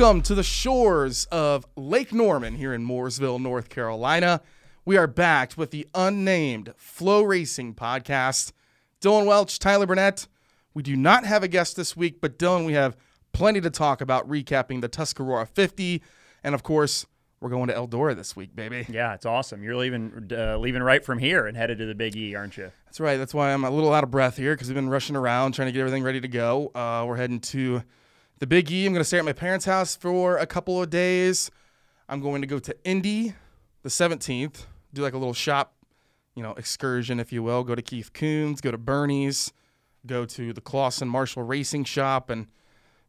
Welcome to the shores of Lake Norman here in Mooresville, North Carolina. We are back with the unnamed FloRacing podcast. Dillon Welch, Tyler Burnett. We do not have a guest this week, but Dillon, we have plenty to talk about recapping the Tuscarora 50. And of course, we're going to Eldora this week, baby. Yeah, it's awesome. You're leaving uh, leaving right from here and headed to the Big E, aren't you? That's right. That's why I'm a little out of breath here because we've been rushing around trying to get everything ready to go. Uh, we're heading to the Big E. I'm going to stay at my parents' house for a couple of days. I'm going to go to Indy the 17th, do like a little shop, you know, excursion, if you will. Go to Keith Kunz, go to Bernie's, go to the Clauson Marshall Racing Shop, and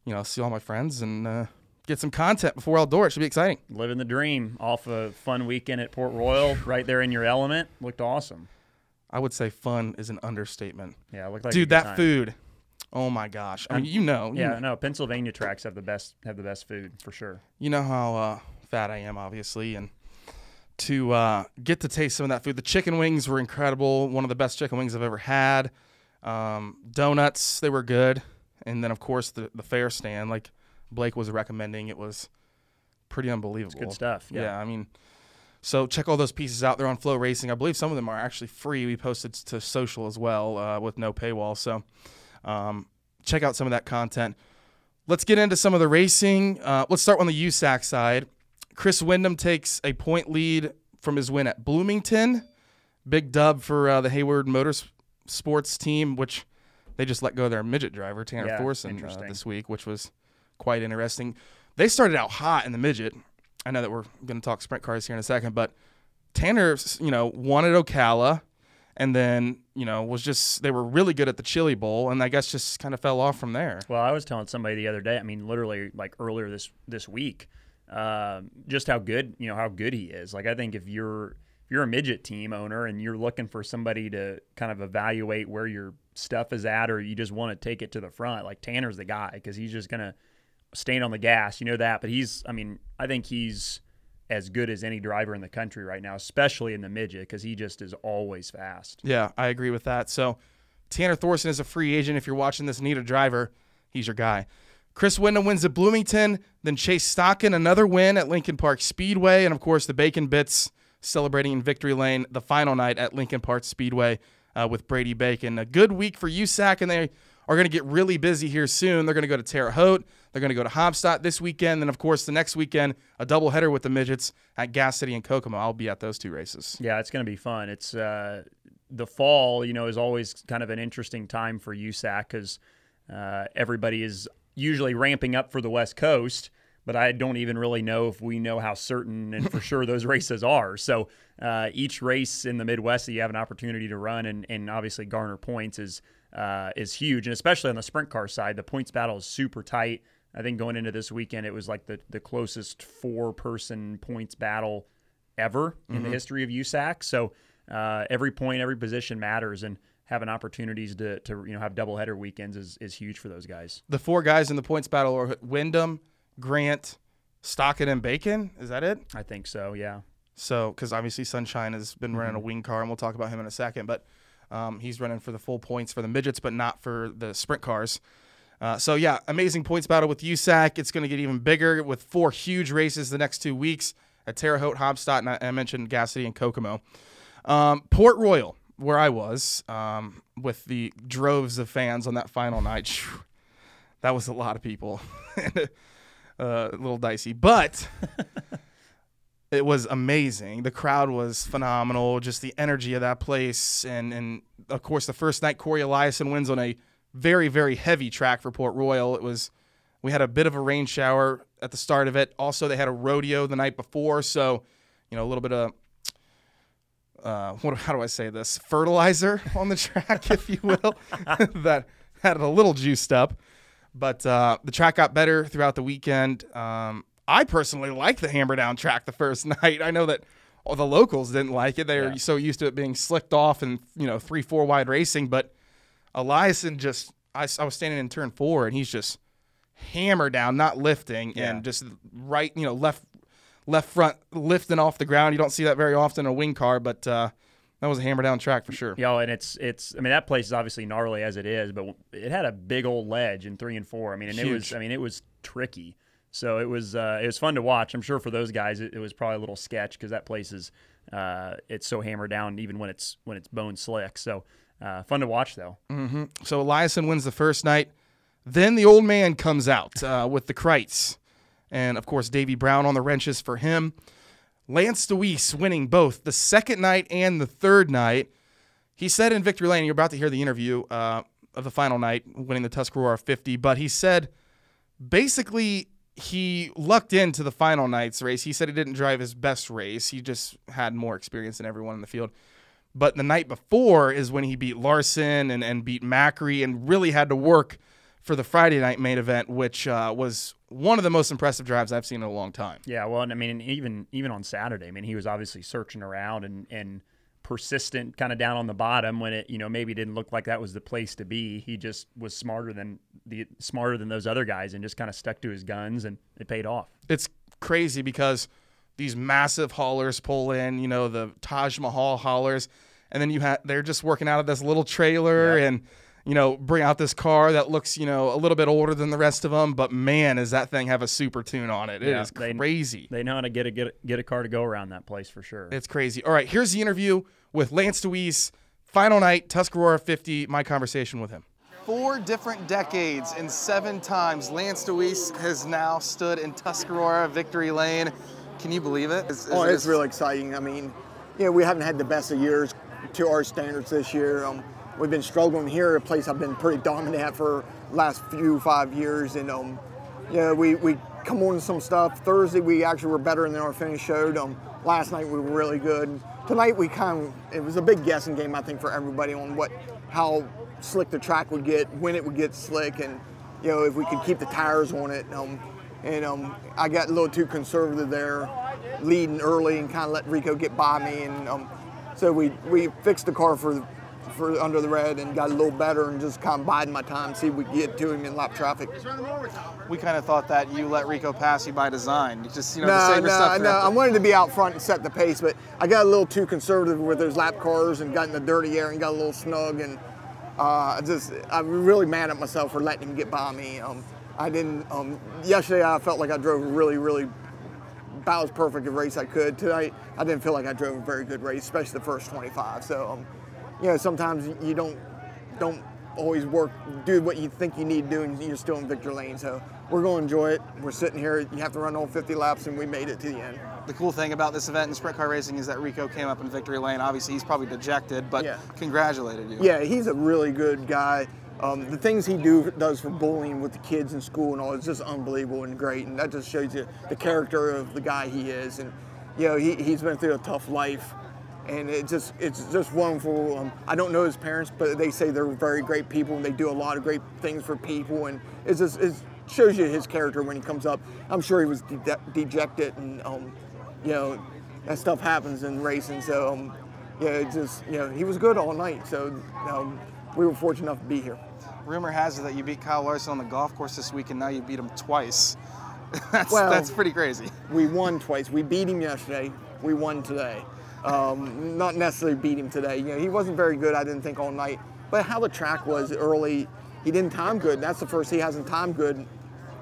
you know, see all my friends and uh, get some content before outdoor. It should be exciting. Living the dream off a fun weekend at Port Royal, right there in your element. Looked awesome. I would say fun is an understatement. Yeah, it looked like a Dude, that time. food. Oh my gosh. I mean, you know. you Yeah, know- no, Pennsylvania tracks have the best have the best food for sure. you know how uh, fat I am, obviously, and to uh, get to taste some of that food. The chicken wings were incredible. One of the best chicken wings I've ever had. Um, donuts, they were good, and then of course the the fair stand, like Blake was recommending, it was pretty unbelievable. Good stuff. Yeah. Yeah. I mean, so check all those pieces out. They're on FloRacing. I believe some of them are actually free. We posted to social as well uh, with no paywall. So um, check out some of that content. Let's get into some of the racing. Uh, let's start on the USAC side. Chris Windom takes a point lead from his win at Bloomington. Big dub for uh, the Hayward Motorsports team, which they just let go of their midget driver, Tanner Yeah, Thorson, uh, this week, which was quite interesting. They started out hot in the midget. I know that we're going to talk sprint cars here in a second, but Tanner, you know, won at Ocala and then, you know, was just, they were really good at the Chili Bowl and I guess just kind of fell off from there. Well, I was telling somebody the other day. I mean, literally, like earlier this this week, um, just how good you know how good he is. Like, I think if you're if you're a midget team owner and you're looking for somebody to kind of evaluate where your stuff is at, or you just want to take it to the front, like Tanner's the guy because he's just gonna stand on the gas. You know that, but he's. I mean, I think he's as good as any driver in the country right now, especially in the midget, because he just is always fast. Yeah, I agree with that. So Tanner Thorson is a free agent. If you're watching this, need a driver, he's your guy. Chris Windom wins at Bloomington. Then Chase Stockton, another win at Lincoln Park Speedway. And of course, the Bacon Bits celebrating in Victory Lane the final night at Lincoln Park Speedway uh, with Brady Bacon. A good week for USAC, and they are going to get really busy here soon. They're going to go to Terre Haute. They're going to go to Haubstadt this weekend. Then, of course, the next weekend, a doubleheader with the midgets at Gas City and Kokomo. I'll be at those two races. Yeah, it's going to be fun. It's uh, the fall, you know, is always kind of an interesting time for USAC because uh, everybody is usually ramping up for the West Coast. But I don't even really know if we know how certain and for sure those races are. So uh, each race in the Midwest that you have an opportunity to run and, and obviously garner points is uh, is huge, and especially on the sprint car side, the points battle is super tight. I think going into this weekend, it was like the the closest four person points battle ever in the history of USAC. So uh, every point, every position matters, and having opportunities to, to you know have doubleheader weekends is, is huge for those guys. the four guys in the points battle are Windom, Grant, Stockton, and Bacon. Is that it? I think so. Yeah. So, because obviously Sunshine has been running a wing car, and we'll talk about him in a second. But um, he's running for the full points for the midgets, but not for the sprint cars. Uh, so yeah, amazing points battle with USAC. It's going to get even bigger with four huge races the next two weeks at Terre Haute, Haubstadt, and I, I mentioned Gas City and Kokomo. Um, Port Royal, where I was, um, with the droves of fans on that final night. That was a lot of people. uh, a little dicey, but it was amazing. The crowd was phenomenal. Just the energy of that place, and and of course the first night Cory Eliason wins on a very very heavy track for Port Royal. It was we had a bit of a rain shower at the start of it. Also, they had a rodeo the night before, so you know a little bit of uh, what how do I say this fertilizer on the track, if you will, that had it a little juiced up. But uh, the track got better throughout the weekend. Um, I personally liked the hammer down track the first night. I know that all the locals didn't like it. They were Yeah. so used to it being slicked off and you know three four wide racing. But Eliason just I, I was standing in turn four and he's just hammer down, not lifting, Yeah. and just right you know left left front lifting off the ground. You don't see that very often in a wing car, but uh, that was a hammer down track for sure. Know, and it's it's. I mean, that place is obviously gnarly as it is, but it had a big old ledge in three and four. I mean, and it was. I mean, it was tricky. So it was uh, it was fun to watch. I'm sure for those guys it, it was probably a little sketch because that place is uh, it's so hammered down even when it's when it's bone slick. So uh, fun to watch though. Mm-hmm. So Eliason wins the first night. Then the old man comes out uh, with the Kreitz. And of course, Davy Brown on the wrenches for him. Lance Dewease winning both the second night and the third night. He said in Victory Lane, you're about to hear the interview uh, of the final night, winning the Tuscarora 50, but he said basically he lucked into the final night's race. He said he didn't drive his best race, he just had more experience than everyone in the field. But the night before is when he beat Larson and, and beat Macri and really had to work for the Friday night main event, which uh, was one of the most impressive drives I've seen in a long time. Yeah, well, and I mean, even even on Saturday, I mean, he was obviously searching around and and persistent, kind of down on the bottom when it, you know, maybe didn't look like that was the place to be. He just was smarter than the smarter than those other guys and just kind of stuck to his guns, and it paid off. It's crazy because these massive haulers pull in, you know, the Taj Mahal haulers, and then you have they're just working out of this little trailer yep. and you know, bring out this car that looks, you know, a little bit older than the rest of them, but man, does that thing have a super tune on it. It yeah, is crazy. They, they, know how to get a, get a get a car to go around that place for sure. It's crazy. All right, here's the interview with Lance Dewease, final night, Tuscarora 50, my conversation with him. Four different decades and seven times Lance Dewease has now stood in Tuscarora victory lane. Can you believe it? Is, is oh, it's really exciting. I mean, you know, we haven't had the best of years to our standards this year. Um, we've been struggling here, a place I've been pretty dominant at for last few five years. And um, yeah, we, we come on some stuff. Thursday we actually were better than our finish showed. Um, last night we were really good. Tonight we kind of it was a big guessing game I think for everybody on what how slick the track would get, when it would get slick, and you know if we could keep the tires on it. Um, and um, I got a little too conservative there, leading early and kind of let Rico get by me. And um, so we we fixed the car for for under the red and got a little better and just kind of biding my time, see if we get to him in lap traffic. We kind of thought that you let Rico pass you by design. You just you know no, no, no. I wanted to be out front and set the pace, but I got a little too conservative with those lap cars and got in the dirty air and got a little snug and uh, I just I'm really mad at myself for letting him get by me. Um, I didn't. Um, yesterday I felt like I drove a really really about as perfect a race I could. Tonight I didn't feel like I drove a very good race, especially the first 25. So. Um, you know, sometimes you don't don't always work, do what you think you need to do, and you're still in victory lane. So we're going to enjoy it. We're sitting here. You have to run all 50 laps, and we made it to the end. The cool thing about this event in sprint car racing is that Rico came up in victory lane. Obviously, he's probably dejected, but yeah. congratulated you. Yeah, he's a really good guy. Um, the things he do does for bullying with the kids in school and all is just unbelievable and great, and that just shows you the character of the guy he is. And you know, he, he's been through a tough life and it just it's just wonderful. Um, I don't know his parents, but they say they're very great people and they do a lot of great things for people, and it just it shows you his character when he comes up. I'm sure he was de- dejected, and um, you know that stuff happens in racing. So um, yeah, it just you know he was good all night. So um, we were fortunate enough to be here. Rumor has it that you beat Kyle Larson on the golf course this week, and now you beat him twice. that's, well, that's pretty crazy. We won twice. We beat him yesterday. We won today. Um, not necessarily beat him today. You know, he wasn't very good, I didn't think, all night. But how the track was early, he didn't time good. That's the first he hasn't timed good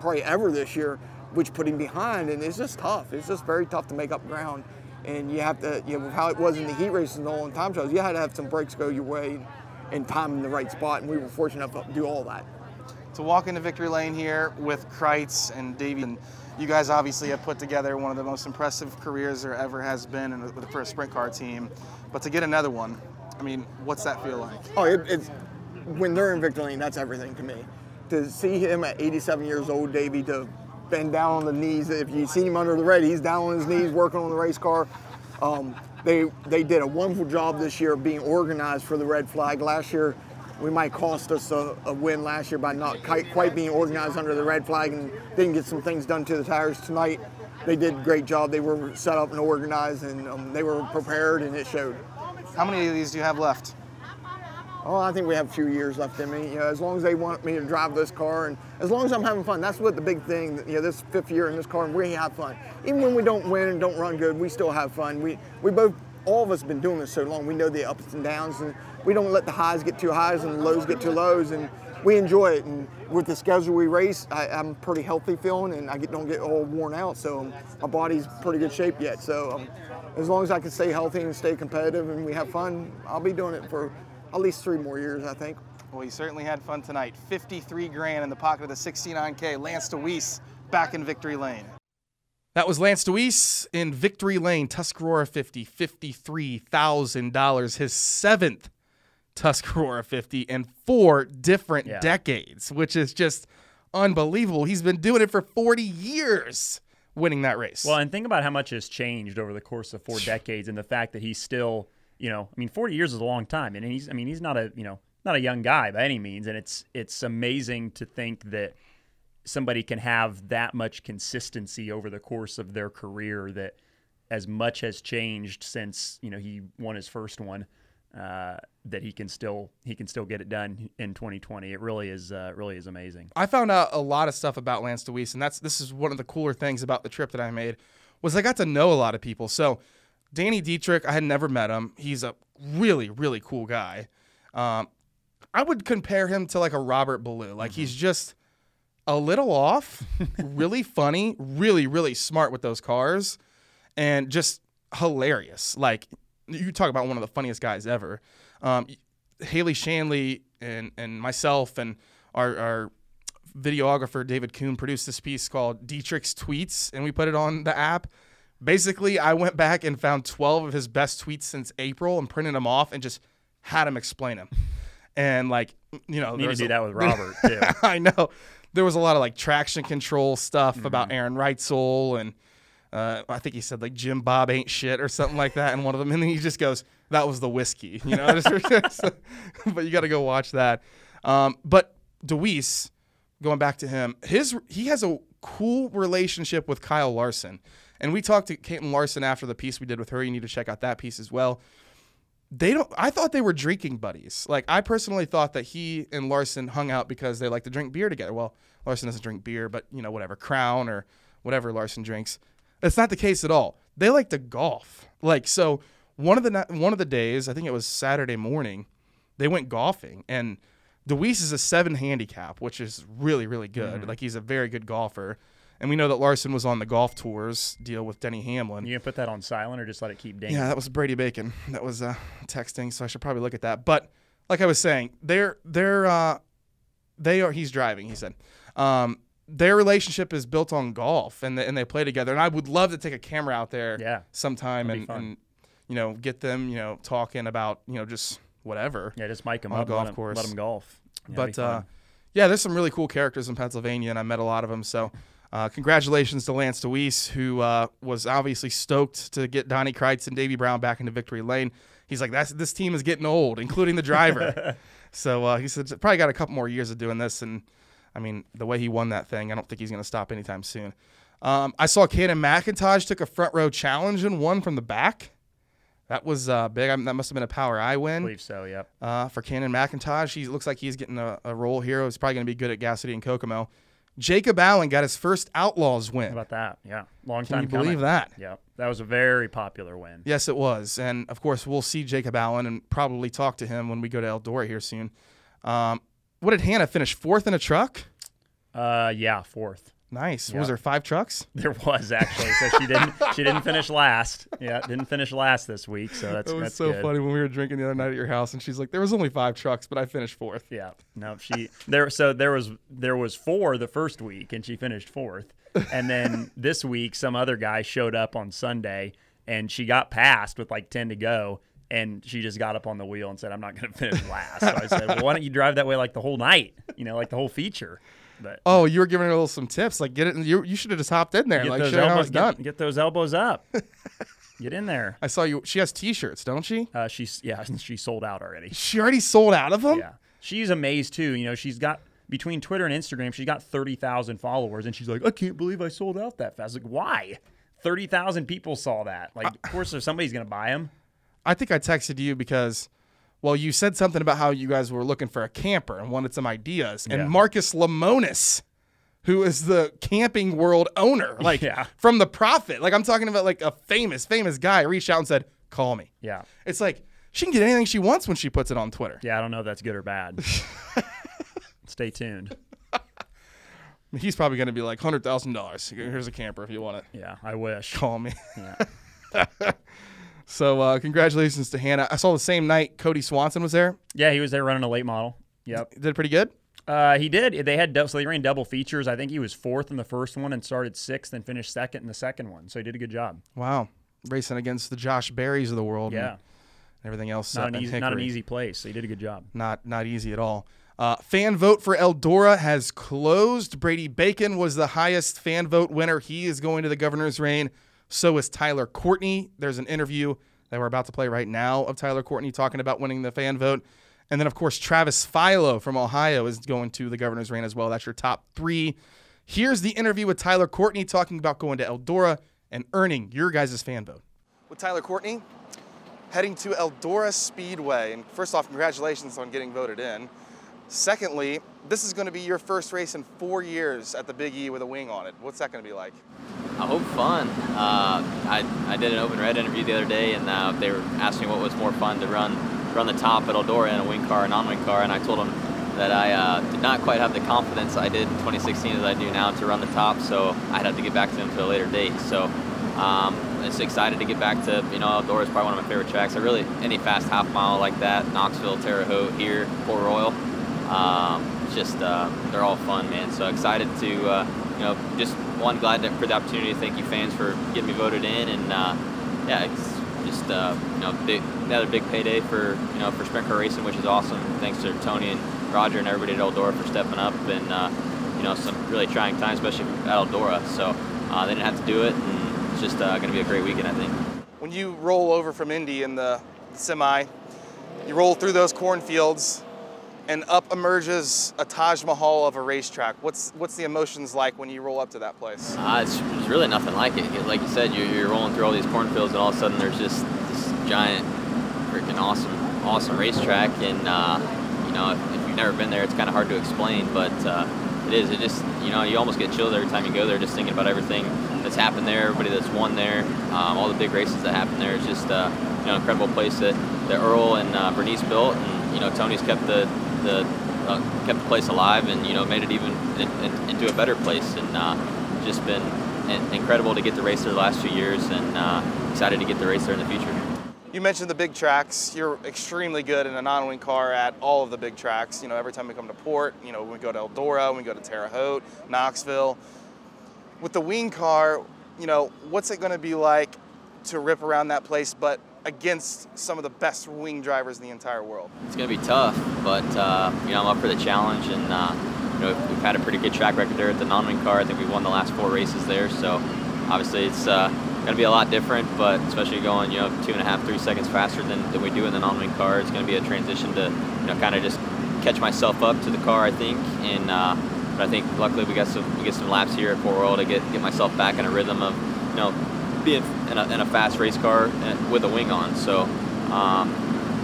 probably ever this year, which put him behind. And it's just tough. It's just very tough to make up ground. And you have to, you know, how it was in the heat races and all in time shows, you had to have some breaks go your way and time in the right spot. And we were fortunate enough to do all that. To walk into victory lane here with Kreitz and Davey and you guys obviously have put together one of the most impressive careers there ever has been in, for a sprint car team. But to get another one, I mean, what's that feel like? Oh, it, it's when they're in victory lane, that's everything to me. To see him at 87 years old, Davey, to bend down on the knees. If you see him under the red, he's down on his knees working on the race car. Um, they they did a wonderful job this year of being organized for the red flag. Last year, we might cost us a, a, win last year by not quite being organized under the red flag and didn't get some things done to the tires tonight. They did a great job. They were set up and organized, and um, they were prepared, and it showed. How many of these do you have left? Oh, I think we have a few years left in me. You know, as long as they want me to drive this car, and as long as I'm having fun, that's what the big thing. You know, this fifth year in this car, and we have fun. Even when we don't win and don't run good, we still have fun. We we both all of us have been doing this so long. We know the ups and downs, and we don't let the highs get too highs and the lows get too lows. And we enjoy it. And with the schedule we race, I, I'm pretty healthy feeling, and I get, don't get all worn out. So um, my body's pretty good shape yet. So um, as long as I can stay healthy and stay competitive, and we have fun, I'll be doing it for at least three more years, I think. Well, he certainly had fun tonight. 53 grand in the pocket of the 69K. Lance Dewease back in victory lane. That was Lance Dewease in victory lane. Tuscarora 50, $53,000. His seventh Tuscarora 50 in four different Yeah. decades, which is just unbelievable. He's been doing it for 40 years, winning that race. Well, and think about how much has changed over the course of four decades, and the fact that he's still, you know, I mean, 40 years is a long time, and he's, I mean, he's not a, you know, not a young guy by any means, and it's it's amazing to think that somebody can have that much consistency over the course of their career. That as much has changed since you know he won his first one, uh, that he can still he can still get it done in 2020. It really is uh, really is amazing. I found out a lot of stuff about Lance Dewease, and that's this is one of the cooler things about the trip that I made was I got to know a lot of people. So Danny Dietrich, I had never met him. He's a really really cool guy. Um, I would compare him to like a Robert Ballou. Like he's just a little off, really funny, really really smart with those cars, and just hilarious. Like you talk about one of the funniest guys ever. Um, Haley Shanley and and myself and our, our videographer David Kuhn produced this piece called Dietrich's Tweets, and we put it on the app. Basically, I went back and found 12 of his best tweets since April and printed them off and just had him explain them. And like, you know, Need to do a- that with Robert too. I know. There was a lot of like traction control stuff Mm-hmm. about Aaron Reutzel and uh, I think he said like Jim Bob ain't shit or something like that in one of them, and then he just goes, "That was the whiskey," you know. but you got to go watch that. Um, but Dewease, going back to him, his he has a cool relationship with Kyle Larson, and we talked to Katelyn Larson after the piece we did with her. You need to check out that piece as well they don't I thought they were drinking buddies. Like I personally thought that he and Larson hung out because they like to drink beer together. Well, Larson doesn't drink beer, but you know, whatever, Crown or whatever Larson drinks. That's not the case at all. They like to golf. Like so one of the one of the days, I think it was Saturday morning, they went golfing and Dewease is a 7 handicap, which is really really good. Like he's a very good golfer. And we know that Larson was on the golf tours deal with Denny Hamlin. You gonna put that on silent or just let it keep dinging? Yeah, that was Brady Bacon. That was uh, texting, so I should probably look at that. But like I was saying, they're they're uh, they are. He's driving. He said, um, their relationship is built on golf, and they, and they play together. And I would love to take a camera out there, Yeah. sometime and, and you know get them you know talking about you know just whatever. Yeah, just mic them On up, golf let course. let them golf. Yeah, but uh, yeah, there's some really cool characters in Pennsylvania, and I met a lot of them. So, uh, congratulations to Lance Dewease, who uh, was obviously stoked to get Donnie Kreitz and Davy Brown back into victory lane. He's like, "That's this team is getting old, including the driver." so uh, he said, "Probably got a couple more years of doing this." And I mean, the way he won that thing, I don't think he's going to stop anytime soon. Um, I saw Cannon McIntosh took a front row challenge and won from the back. That was uh, big. I that must have been a power I I win believe so. Yep. uh, for Cannon McIntosh. He looks like he's getting a, a role here. He's probably going to be good at Gas City and Kokomo. Jacob Allen got his first Outlaws How win. about that? Yeah, long Can time you coming. believe that? Yeah, that was a very popular win. Yes, it was. And of course, we'll see Jacob Allen and probably talk to him when we go to Eldora here soon. Um, what did Hannah finish? Fourth in a truck? Uh, yeah, fourth. Nice. What Was there five trucks? There was actually, so she didn't. she didn't finish last. Yeah, didn't finish last this week. So that's That was that's so good. funny when we were drinking the other night at your house, and she's like, "There was only five trucks, but I finished fourth. Yeah. No, she there. So there was there was four the first week, and she finished fourth. And then this week, some other guy showed up on Sunday, and she got passed with like ten to go, and she just got up on the wheel and said, "I'm not going to finish last." So I said, "Well, why don't you drive that way like the whole night? You know, like the whole feature." But Oh, you were giving her a little some tips, like get it. You, you should have just hopped in there, like show how it's done. get, get those elbows up. get in there. I saw you. She has T-shirts, don't she? Uh, she's yeah, she sold out already. She already sold out of them. Yeah, she's amazed too. You know, she's got between Twitter and Instagram, she's got thirty thousand followers, and she's like, I can't believe I sold out that fast. Like, why? Thirty thousand people saw that. Like, of course, if somebody's gonna buy them. I think I texted you because, well, you said something about how you guys were looking for a camper and wanted some ideas. And Yeah. Marcus Lemonis, who is the camping world owner, like Yeah. from the Profit, like I'm talking about like a famous, famous guy, reached out and said, "Call me." Yeah, It's like she can get anything she wants when she puts it on Twitter. yeah. I don't know if that's good or bad. Stay tuned. He's probably going to be like hundred thousand dollars. Here's a camper if you want it. Yeah, I wish. Call me. Yeah. So uh, congratulations to Hannah. I saw the same night Cody Swanson was there. Yeah, he was there running a late model. Yep. Did pretty good. Uh, he did. They had so they ran double features. I think he was fourth in the first one and started sixth and finished second in the second one. So he did a good job. Wow, racing against the Josh Berries of the world. Yeah, and everything else. not uh, an easy, not an easy place. So he did a good job. Not not easy at all. Uh, fan vote for Eldora has closed. Brady Bacon was the highest fan vote winner. He is going to the governor's reign. So is Tyler Courtney. There's an interview that we're about to play right now of Tyler Courtney talking about winning the fan vote. And then, of course, Travis Philo from Ohio is going to the governor's reign as well. That's your top three. Here's the interview with Tyler Courtney talking about going to Eldora and earning your guys' fan vote. With Tyler Courtney, heading to Eldora Speedway. And first off, congratulations on getting voted in. Secondly, this is going to be your first race in four years at the Big E with a wing on it. What's that going to be like? I hope fun. Uh, I, I did an open red interview the other day, and uh, they were asking me what was more fun to run run the top at Eldora in a wing car, a non-wing car, and I told them that I uh, did not quite have the confidence I did in 2016 as I do now to run the top, so I'd have to get back to them to a later date. So um, I'm just excited to get back to, you know, Eldora is probably one of my favorite tracks. I really, any fast half mile like that, Knoxville, Terre Haute, here, Port Royal, um, just, uh, they're all fun, man. So excited to, uh, you know, just one, glad for the opportunity. Thank you, fans, for getting me voted in. And uh, yeah, it's just, you know, big, another big payday for, you know, for sprint car racing, which is awesome. Thanks to Tony and Roger and everybody at Eldora for stepping up and, you know, some really trying times, especially at Eldora. So uh, they didn't have to do it. And it's just uh, going to be a great weekend, I think. When you roll over from Indy in the semi, you roll through those cornfields, and up emerges a Taj Mahal of a racetrack. What's what's the emotions like when you roll up to that place? Uh, it's, it's really nothing like it. Like you said, you're, you're rolling through all these cornfields, and all of a sudden there's just this giant, freaking awesome, awesome racetrack. And uh, you know, if, if you've never been there, it's kind of hard to explain, but uh, it is. It just, you know, you almost get chilled every time you go there, just thinking about everything that's happened there, everybody that's won there, um, all the big races that happened there. It's just, uh, you know, incredible place that, that Earl and uh, Bernice built, and you know, Tony's kept the the uh, kept the place alive and you know made it even in, in, into a better place and uh, just been in, incredible to get to race there the last few years and uh, excited to get to race there in the future. You mentioned the big tracks. You're extremely good in a non-wing car at all of the big tracks. You know, every time we come to port, you know, when we go to Eldora, when we go to Terre Haute, Knoxville. With the wing car, you know, what's it going to be like to rip around that place, but against some of the best wing drivers in the entire world? It's going to be tough, but uh, you know I'm up for the challenge, and uh, you know we've had a pretty good track record there at the non-wing car. I think we've won the last four races there, so obviously it's uh, going to be a lot different. But especially going you know two and a half, three seconds faster than, than we do in the non-wing car, it's going to be a transition to you know kind of just catch myself up to the car, I think, and. Uh, but I think luckily we got some we get some laps here at Port Royal to get get myself back in a rhythm of you know being in a, in a fast race car with a wing on. So um,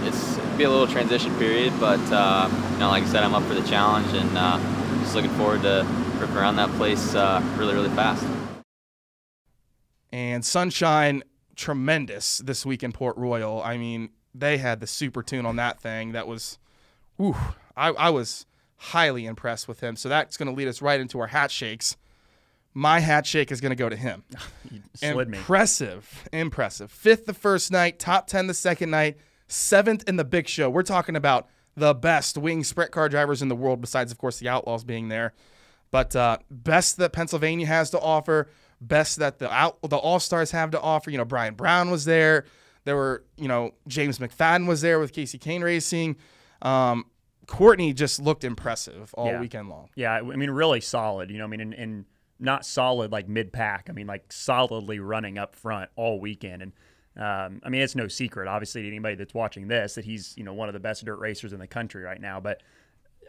it's be a little transition period, but uh, you know, like I said, I'm up for the challenge and uh, just looking forward to ripping around that place uh, really, really fast. And Sunshine, tremendous this week in Port Royal. I mean, they had the super tune on that thing. That was, whew, I, I was highly impressed with him. So that's going to lead us right into our hat shakes. My hat shake is going to go to him. You slid me. Impressive. Impressive. Fifth the first night, top 10 the second night, seventh in the big show. We're talking about the best wing sprint car drivers in the world, besides, of course, the Outlaws being there. But uh, best that Pennsylvania has to offer, best that the out the All Stars have to offer. You know, Brian Brown was there. There were, you know, James McFadden was there with Kasey Kahne Racing. Um, Courtney just looked impressive all Yeah. weekend long. Yeah, I mean, really solid. You know, I mean, and, and not solid like mid pack. I mean, like solidly running up front all weekend. And um, I mean, it's no secret, obviously, to anybody that's watching this, that he's you know one of the best dirt racers in the country right now. But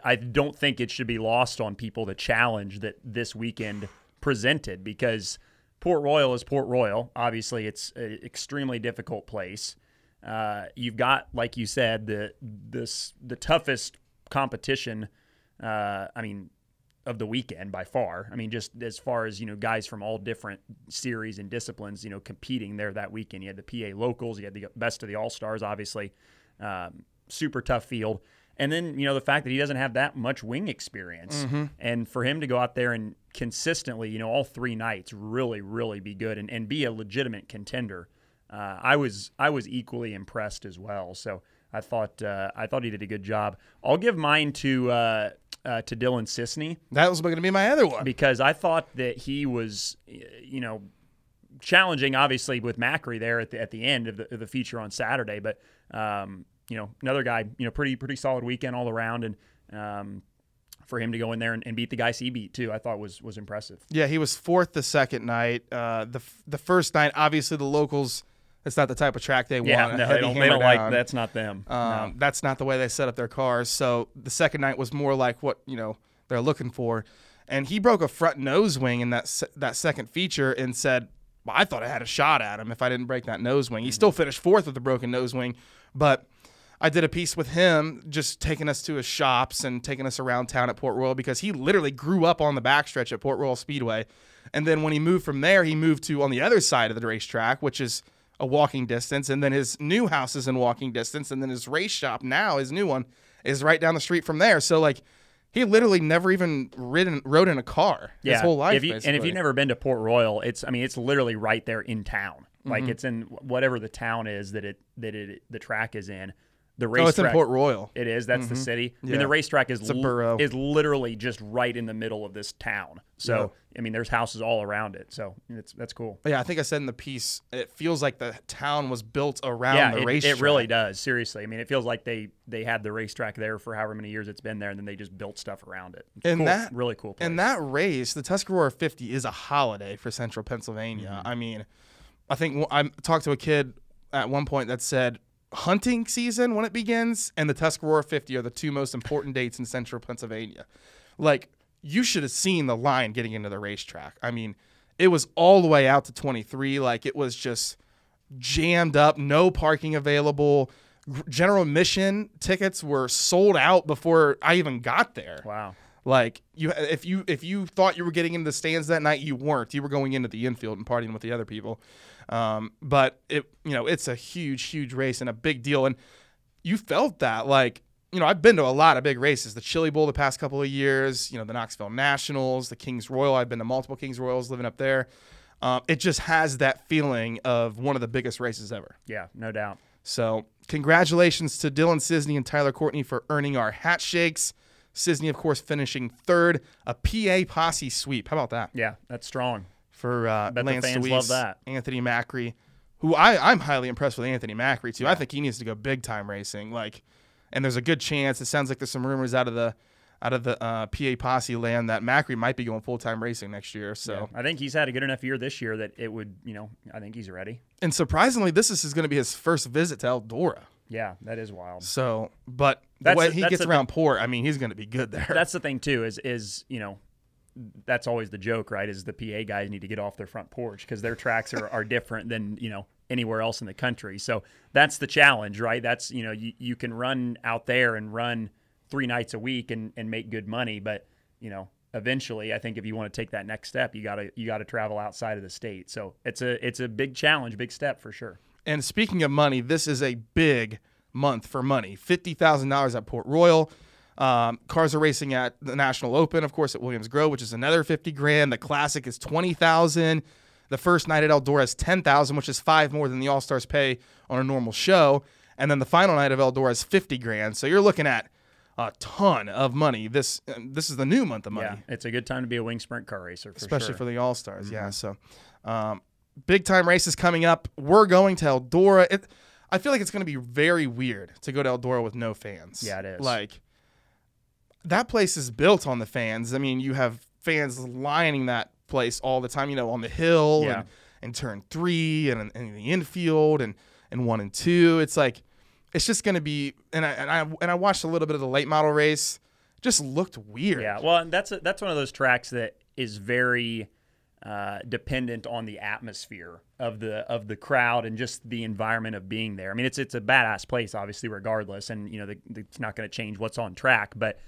I don't think it should be lost on people the challenge that this weekend presented because Port Royal is Port Royal. Obviously, it's an extremely difficult place. Uh, you've got, like you said, the this the toughest competition. Uh, I mean, of the weekend by far. I mean, just as far as you know, guys from all different series and disciplines, you know, competing there that weekend. You had the PA locals, you had the best of the All Stars, obviously. Um, super tough field. And then, you know, the fact that he doesn't have that much wing experience. And for him to go out there and consistently, you know, all three nights really, really be good and, and be a legitimate contender. Uh, I was I was equally impressed as well. So I thought uh, I thought he did a good job. I'll give mine to uh, uh, to Dylan Cisney That was going to be my other one. because I thought that he was, you know, challenging obviously with Macri there at the at the end of the, of the feature on Saturday, but um, you know, another guy, you know, pretty pretty solid weekend all around, and um, for him to go in there and, and beat the guys he beat too, I thought was was impressive. Yeah, he was fourth the second night. Uh, the f- the first night, obviously, the locals. It's not the type of track they Yeah, want. a no, they don't, they don't like that's not them. Um, No. That's not the way they set up their cars. So the second night was more like what you know they're looking for, and he broke a front nose wing in that se- that second feature and said, well, "I thought I had a shot at him if I didn't break that nose wing." He still finished fourth with the broken nose wing, but I did a piece with him, just taking us to his shops and taking us around town at Port Royal because he literally grew up on the backstretch at Port Royal Speedway, and then when he moved from there, he moved to on the other side of the racetrack, which is a walking distance, and then his new house is in walking distance, and then his race shop now, his new one, is right down the street from there. So like, he literally never even ridden rode in a car his whole life. If you, and if you've never been to Port Royal, it's I mean it's literally right there in town. Like Mm-hmm. it's in whatever the town is that it that it the track is in. The oh, it's in Port Royal. It is. That's the city. Yeah. I mean, the racetrack is borough. is literally just right in the middle of this town. So I mean, there's houses all around it. So it's that's cool. Yeah, I think I said in the piece, it feels like the town was built around yeah, the it, racetrack. it really does. Seriously, I mean, it feels like they they had the racetrack there for however many years it's been there, and then they just built stuff around it. It's And cool. that- really cool. Place. And that race, the Tuscarora 50, is a holiday for Central Pennsylvania. Mm-hmm. I mean, I think I talked to a kid at one point that said hunting season when it begins and the Tuscarora 50 are the two most important dates in Central Pennsylvania. Like, you should have seen the line getting into the racetrack. I mean, it was all the way out to 23. Like, it was just jammed up, no parking available. General admission tickets were sold out before I even got there. wow. Like you, if you if you thought you were getting into the stands that night, you weren't. You were going into the infield and partying with the other people. Um, but it, you know, it's a huge, huge race and a big deal. And you felt that, like, you know, I've been to a lot of big races. The Chili Bowl the past couple of years. You know, the Knoxville Nationals, the Kings Royal. I've been to multiple Kings Royals living up there. Um, it just has that feeling of one of the biggest races ever. Yeah, no doubt. So, congratulations to Dylan Cisney and Tyler Courtney for earning our hat shakes. Cisney, of course, finishing third, a PA posse sweep. How about that Yeah, that's strong. For uh, Lance Dewease, love that. Anthony Macri, who I, I'm highly impressed with Anthony Macri too. I think he needs to go big time racing. Like, and there's a good chance. It sounds like there's some rumors out of the out of the uh, PA posse land that Macri might be going full time racing next year. So, I think he's had a good enough year this year that it would, you know, I think he's ready. and surprisingly, this is going to be his first visit to Eldora. Yeah, that is wild. So, but the way the- he gets around port, I mean, he's going to be good there. That's the thing too. Is is you know, that's always the joke, right? Is the PA guys need to get off their front porch because their tracks are, are different than you know anywhere else in the country. So that's the challenge, right? That's you know you, you can run out there and run three nights a week and, and make good money, but you know eventually I think if you want to take that next step, you gotta you gotta travel outside of the state. So it's a it's a big challenge, big step for sure. And speaking of money, this is a big month for money. Fifty thousand dollars at Port Royal. Um, cars are racing at the National Open, of course, at Williams Grove, which is another fifty grand. The Classic is twenty thousand. The first night at Eldora is ten thousand, which is five more than the All Stars pay on a normal show. And then the final night of Eldora is fifty grand. So you're looking at a ton of money. This this is the new month of money Yeah, it's a good time to be a wing sprint car racer, for especially sure. for the All Stars. Yeah, so um, big time races coming up. We're going to Eldora. It, I feel like it's going to be very weird to go to Eldora with no fans. Yeah, it is. Like that place is built on the fans. I mean, you have fans lining that place all the time. You know, on the hill Yeah. and, and turn three and, and in the infield and and one and two. It's like it's just going to be. And I and I and I watched a little bit of the late model race. Just looked weird. Yeah, well, and that's a, that's one of those tracks that is very uh, dependent on the atmosphere of the of the crowd and just the environment of being there. I mean, it's it's a badass place, obviously, regardless, and you know, the, the, it's not going to change what's on track, but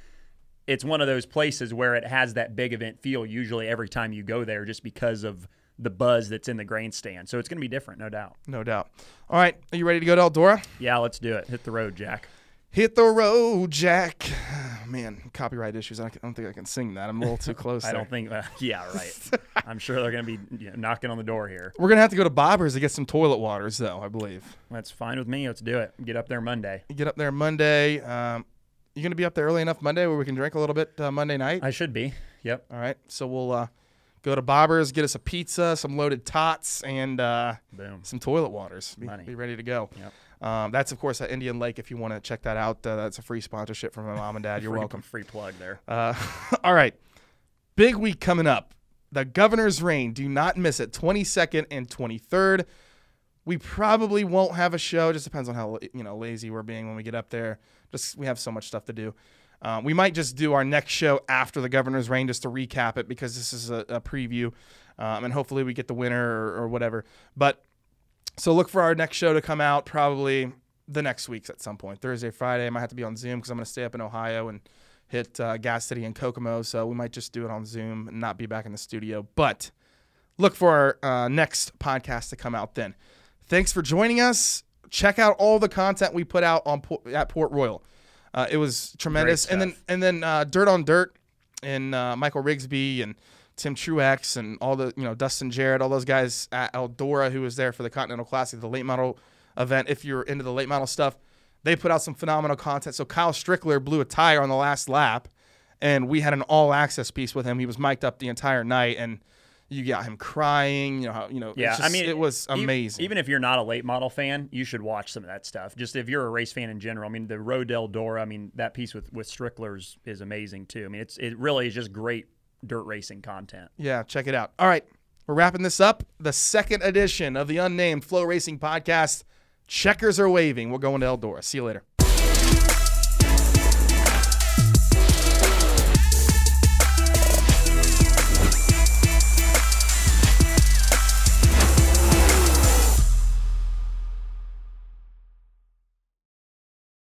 it's one of those places where it has that big event feel usually every time you go there, just because of the buzz that's in the grandstand. So it's going to be different, no doubt. No doubt. All right, are you ready to go to Eldora? Yeah, let's do it. Hit the road, Jack. Hit the road, Jack. Man, copyright issues. I don't think I can sing that. I'm a little too close. I there. don't think. Uh, yeah, right. I'm sure they're going to be you know, knocking on the door here. We're gonna have to go to Bobbers to get some toilet waters, though. I believe. That's fine with me. Let's do it. Get up there Monday. Get up there Monday. Um, you gonna be up there early enough Monday where we can drink a little bit uh, Monday night? I should be. Yep. All right. So we'll uh, go to Bobbers, get us a pizza, some loaded tots, and uh, Boom. some toilet waters. Be, Money. be ready to go. Yep. Um, that's of course at Indian Lake. If you want to check that out, uh, that's a free sponsorship from my mom and dad. You're free, welcome. Free plug there. Uh, all right. Big week coming up. The governor's reign. Do not miss it. 22nd and 23rd. We probably won't have a show. Just depends on how you know lazy we're being when we get up there. Just we have so much stuff to do. Um, we might just do our next show after the governor's reign just to recap it because this is a, a preview, um, and hopefully we get the winner or, or whatever. But so look for our next show to come out probably the next week's at some point. Thursday, Friday. I might have to be on Zoom because I'm going to stay up in Ohio and hit uh, Gas City and Kokomo. So we might just do it on Zoom and not be back in the studio. But look for our uh, next podcast to come out then. Thanks for joining us. Check out all the content we put out on at Port Royal. Uh, it was tremendous. And then and then uh, Dirt on Dirt and uh, Michael Rigsby and Tim Truex and all the you know Dustin Jarrett, all those guys at Eldora who was there for the Continental Classic, the late model event. If you're into the late model stuff, they put out some phenomenal content. So Kyle Strickler blew a tire on the last lap, and we had an all access piece with him. He was mic'd up the entire night, and you got him crying. You know, how, you know. Yeah, I mean, it was amazing. Even if you're not a late model fan, you should watch some of that stuff. Just if you're a race fan in general, I mean, the Rodell Dora, I mean, that piece with with Strickler's is amazing too. I mean, it's it really is just great dirt racing content. Yeah, check it out. All right, we're wrapping this up. The second edition of the Unnamed FloRacing Podcast. Checkers are waving. We're going to Eldora. See you later.